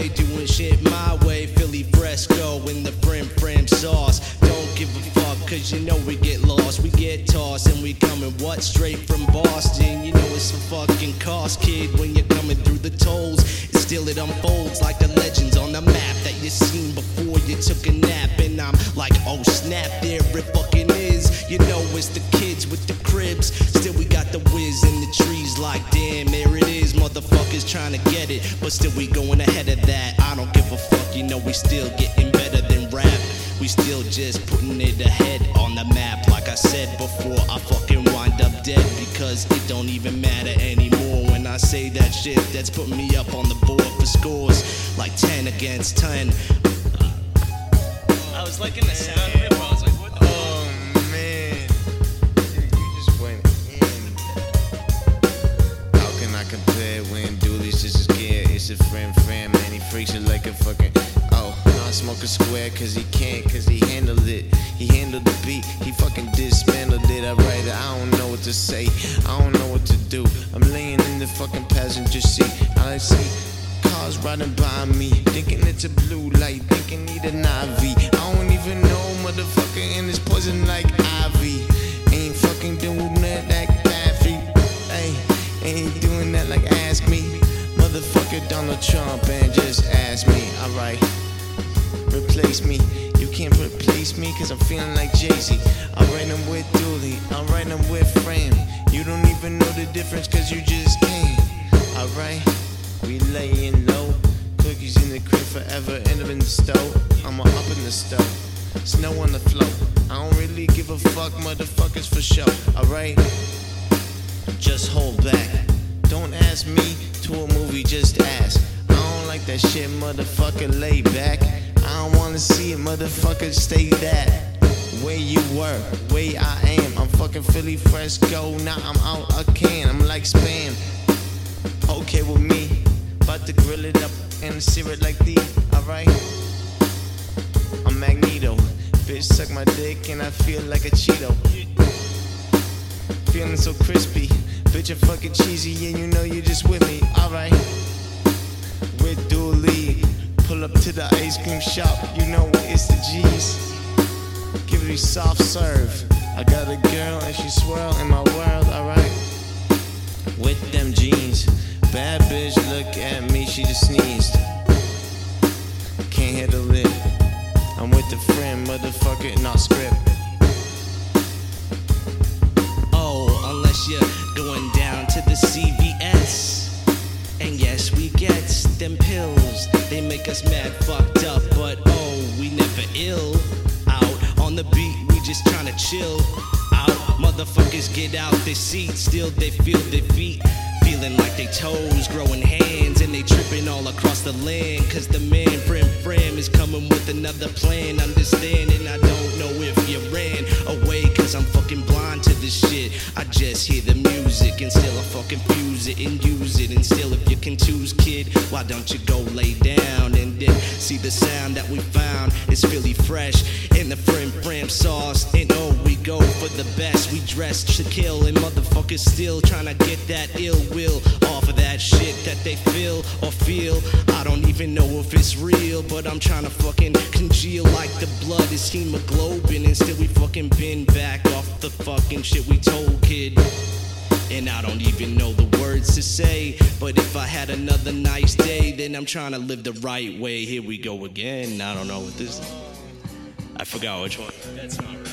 way, doing shit my way. Philly fresco in the frim fram sauce. Don't give a fuck, cause you know we get lost. We get tossed and we coming, what, straight from Boston? You know it's a fucking cost, kid, when you're coming through the tolls. Still it unfolds like the legends on the map that you seen before you took a nap. And I'm like, oh snap, there it fucking is. You know it's the kids with the cribs. Still we got the whiz in the trees like damn, there it is. Motherfuckers trying to get it, but still we going ahead of that. I don't give a fuck, you know we still getting better than rap. We still just putting it ahead on the map. Like I said before, I fucking wind up dead because it don't even matter anymore when I say that shit. That's putting me up on the board for scores like 10 against 10. I was liking the sound like a fucking. Oh, I smoke a square cause he can't, cause he handled it. He handled the beat, he fucking dismantled it. I write it, I don't know what to say, I don't know what to do. I'm laying in the fucking passenger seat. I see cars riding by me, thinking it's a blue light, thinking need an IV. I don't even know, motherfucker, and it's poison like ivy. Ain't fucking doing that like Daffy. Hey, ain't Motherfucker Donald Trump and just ask me. Alright, replace me. You can't replace me cause I'm feeling like Jay-Z. I'm writing with Dooley, I'm with Fram. You don't even know the difference cause you just came. Alright, we laying low. Cookies in the crib forever, end up in the stove. I'ma up in the stove. Snow on the floor. I don't really give a fuck, motherfuckers for sure. Alright? Just hold back. Don't ask me to a movie, just ask. I don't like that shit, motherfucker. Lay back. I don't wanna see it, motherfucker. Stay that. Where you were, where I am. I'm fucking Philly Fresco. Now I'm out a can. I'm like spam. Okay with me. About to grill it up and sear it like these. Alright? I'm Magneto. Bitch, suck my dick and I feel like a Cheeto. Feeling so crispy. Bitch, you're fucking cheesy and you know you just with me. Alright. With Dooley. Pull up to the ice cream shop. You know it's the G's. Give me soft serve. I got a girl and she swirl in my world. Alright. With them jeans. Bad bitch, look at me, she just sneezed. Can't handle it. I'm with the friend, motherfucker, not script. Oh, unless you're them pills. They make us mad fucked up, but oh, we never ill. Out on the beat, we just tryna chill. Out, motherfuckers get out their seats, still they feel their feet. Feeling like they toes, growing hands, and they tripping all across the land. Cause the man, Frim Fram, is coming with another plan. Understanding, and. Still, if you can choose, kid, why don't you go lay down and then see the sound that we found? It's Philly fresh in the Frim Fram sauce. And oh, we go for the best. We dress to kill, and motherfuckers still trying to get that ill will off of that shit that they feel or feel. I don't even know if it's real, but I'm trying to fucking congeal like the blood is hemoglobin. And still, we fucking been back off the fucking shit we told, kid. And I don't even know the words to say. But if I had another nice day, then I'm trying to live the right way. Here we go again. I don't know what this. I forgot which one. That's not right.